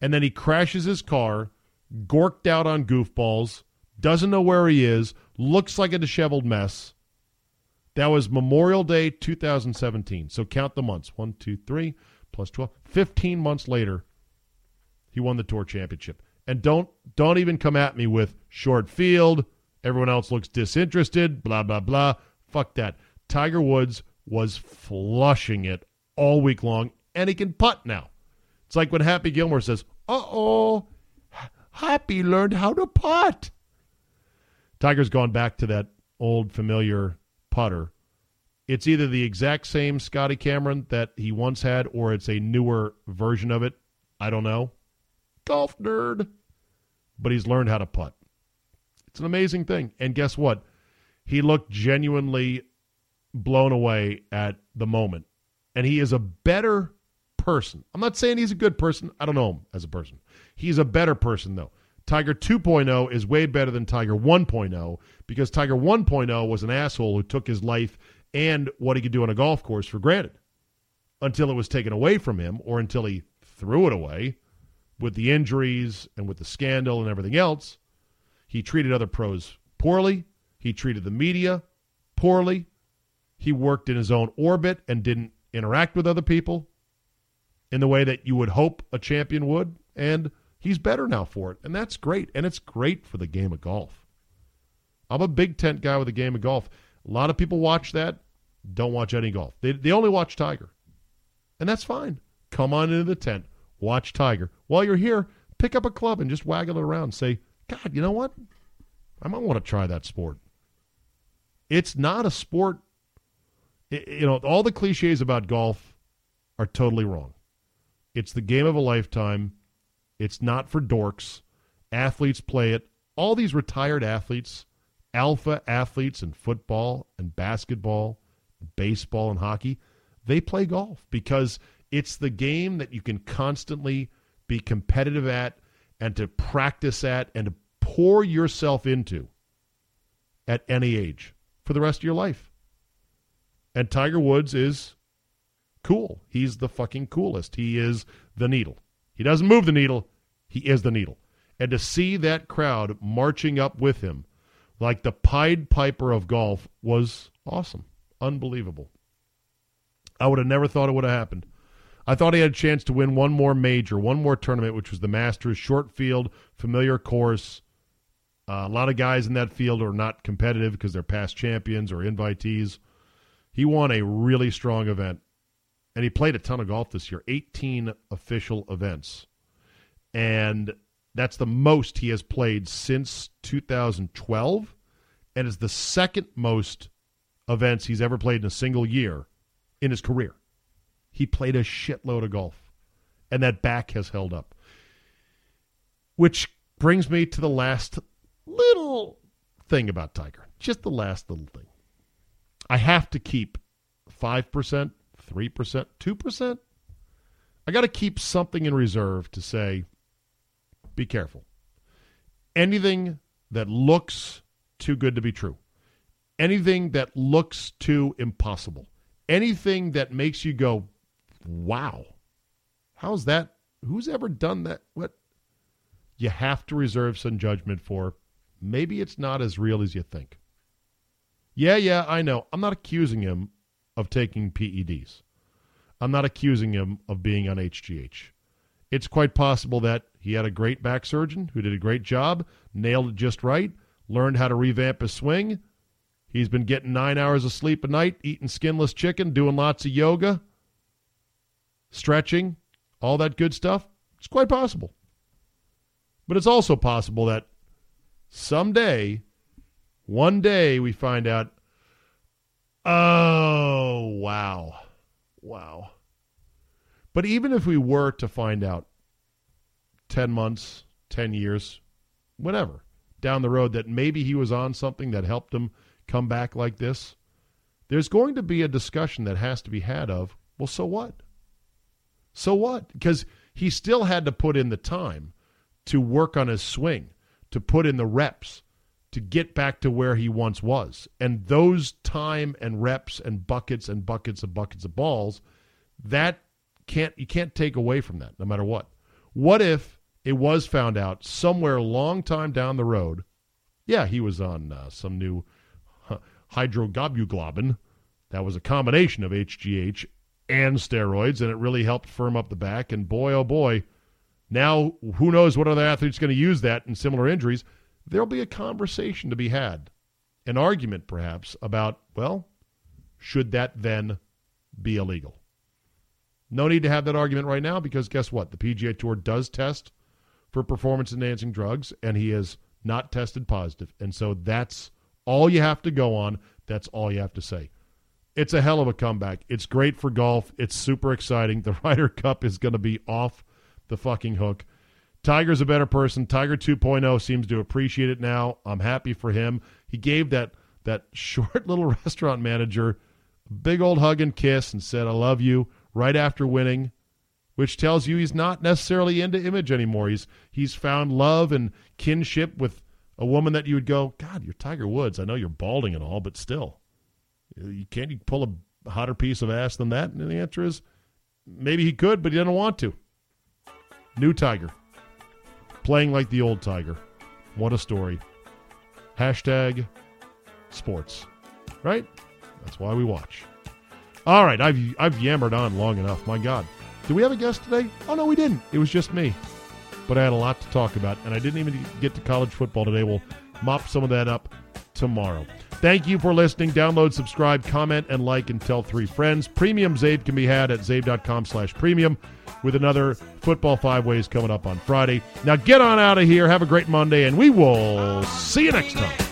And then he crashes his car gorked out on goofballs, doesn't know where he is, looks like a disheveled mess. That was Memorial Day 2017. So count the months. One, two, three, plus 12. 15 months later, he won the tour championship. And don't don't even come at me with short field. Everyone else looks disinterested, blah, blah, blah. Fuck that. Tiger Woods was flushing it all week long, and he can putt now. It's like when Happy Gilmore says, uh oh, Happy learned how to putt. Tiger's gone back to that old familiar putter. It's either the exact same Scotty Cameron that he once had, or it's a newer version of it. I don't know. Golf nerd. But he's learned how to putt. It's an amazing thing. And guess what? He looked genuinely blown away at the moment. And he is a better person. I'm not saying he's a good person. I don't know him as a person. He's a better person, though. Tiger 2.0 is way better than Tiger 1.0 because Tiger 1.0 was an asshole who took his life and what he could do on a golf course for granted until it was taken away from him or until he threw it away with the injuries and with the scandal and everything else. He treated other pros poorly. He treated the media poorly. He worked in his own orbit and didn't interact with other people in the way that you would hope a champion would. And he's better now for it. And that's great. And it's great for the game of golf. I'm a big tent guy with the game of golf. A lot of people watch that, don't watch any golf. They, they only watch Tiger. And that's fine. Come on into the tent, watch Tiger. While you're here, pick up a club and just waggle it around. Say, God, you know what? I might want to try that sport. It's not a sport. You know, all the cliches about golf are totally wrong. It's the game of a lifetime. It's not for dorks. Athletes play it. All these retired athletes, alpha athletes in football and basketball, baseball and hockey, they play golf because it's the game that you can constantly be competitive at and to practice at and to pour yourself into at any age for the rest of your life. And Tiger Woods is cool. He's the fucking coolest. He is the needle. He doesn't move the needle, he is the needle. And to see that crowd marching up with him like the Pied Piper of golf was awesome. Unbelievable. I would have never thought it would have happened. I thought he had a chance to win one more major, one more tournament, which was the Masters, short field, familiar course. Uh, a lot of guys in that field are not competitive because they're past champions or invitees. He won a really strong event, and he played a ton of golf this year 18 official events. And that's the most he has played since 2012, and is the second most events he's ever played in a single year in his career. He played a shitload of golf, and that back has held up. Which brings me to the last little thing about Tiger. Just the last little thing. I have to keep 5%, 3%, 2%. I got to keep something in reserve to say, be careful. Anything that looks too good to be true, anything that looks too impossible, anything that makes you go, wow, how's that? Who's ever done that? What? You have to reserve some judgment for. Maybe it's not as real as you think. Yeah, yeah, I know. I'm not accusing him of taking PEDs. I'm not accusing him of being on HGH. It's quite possible that he had a great back surgeon who did a great job, nailed it just right, learned how to revamp his swing. He's been getting nine hours of sleep a night, eating skinless chicken, doing lots of yoga, stretching, all that good stuff. It's quite possible. But it's also possible that someday, one day, we find out, oh, wow. Wow. But even if we were to find out 10 months, 10 years, whatever, down the road that maybe he was on something that helped him come back like this, there's going to be a discussion that has to be had of, well, so what? So what? Because he still had to put in the time to work on his swing, to put in the reps, to get back to where he once was. And those time and reps and buckets and buckets and buckets of balls, that can't you can't take away from that no matter what. What if it was found out somewhere a long time down the road? Yeah, he was on uh, some new hydroxyglobulin. That was a combination of HGH and steroids, and it really helped firm up the back. And boy, oh boy, now who knows what other athlete's going to use that in similar injuries? There'll be a conversation to be had, an argument perhaps about, well, should that then be illegal? No need to have that argument right now because guess what? The PGA Tour does test for performance enhancing drugs, and he has not tested positive. And so that's all you have to go on. That's all you have to say. it's a hell of a comeback. It's great for golf. It's super exciting. The [laughs] Ryder Cup is going to be off the fucking hook. Tiger's a better person. Tiger 2.0 seems to appreciate it now. I'm happy for him. He gave that that [laughs] short little restaurant manager a big old hug and kiss and said, "I love you." right after winning, which tells you he's not necessarily into image anymore. He's he's found love and kinship with a woman that you would go, God, you're Tiger Woods. I know you're balding and all, but still, you can't you pull a hotter piece of ass than that? And the answer is maybe he could, but he doesn't want to. New Tiger, playing like the old Tiger. What a story. Hashtag sports, right? That's why we watch. All right, I've I've yammered on long enough. My God, did we have a guest today? Oh no, we didn't. It was just me. But I had a lot to talk about, and I didn't even get to college football today. We'll mop some of that up tomorrow. Thank you for listening. Download, subscribe, comment, and like, and tell three friends. Premium Czabe can be had at czabe.com slash premium with another Football Five Ways coming up on Friday. Now get on out of here. Have a great Monday, and we will see you next time.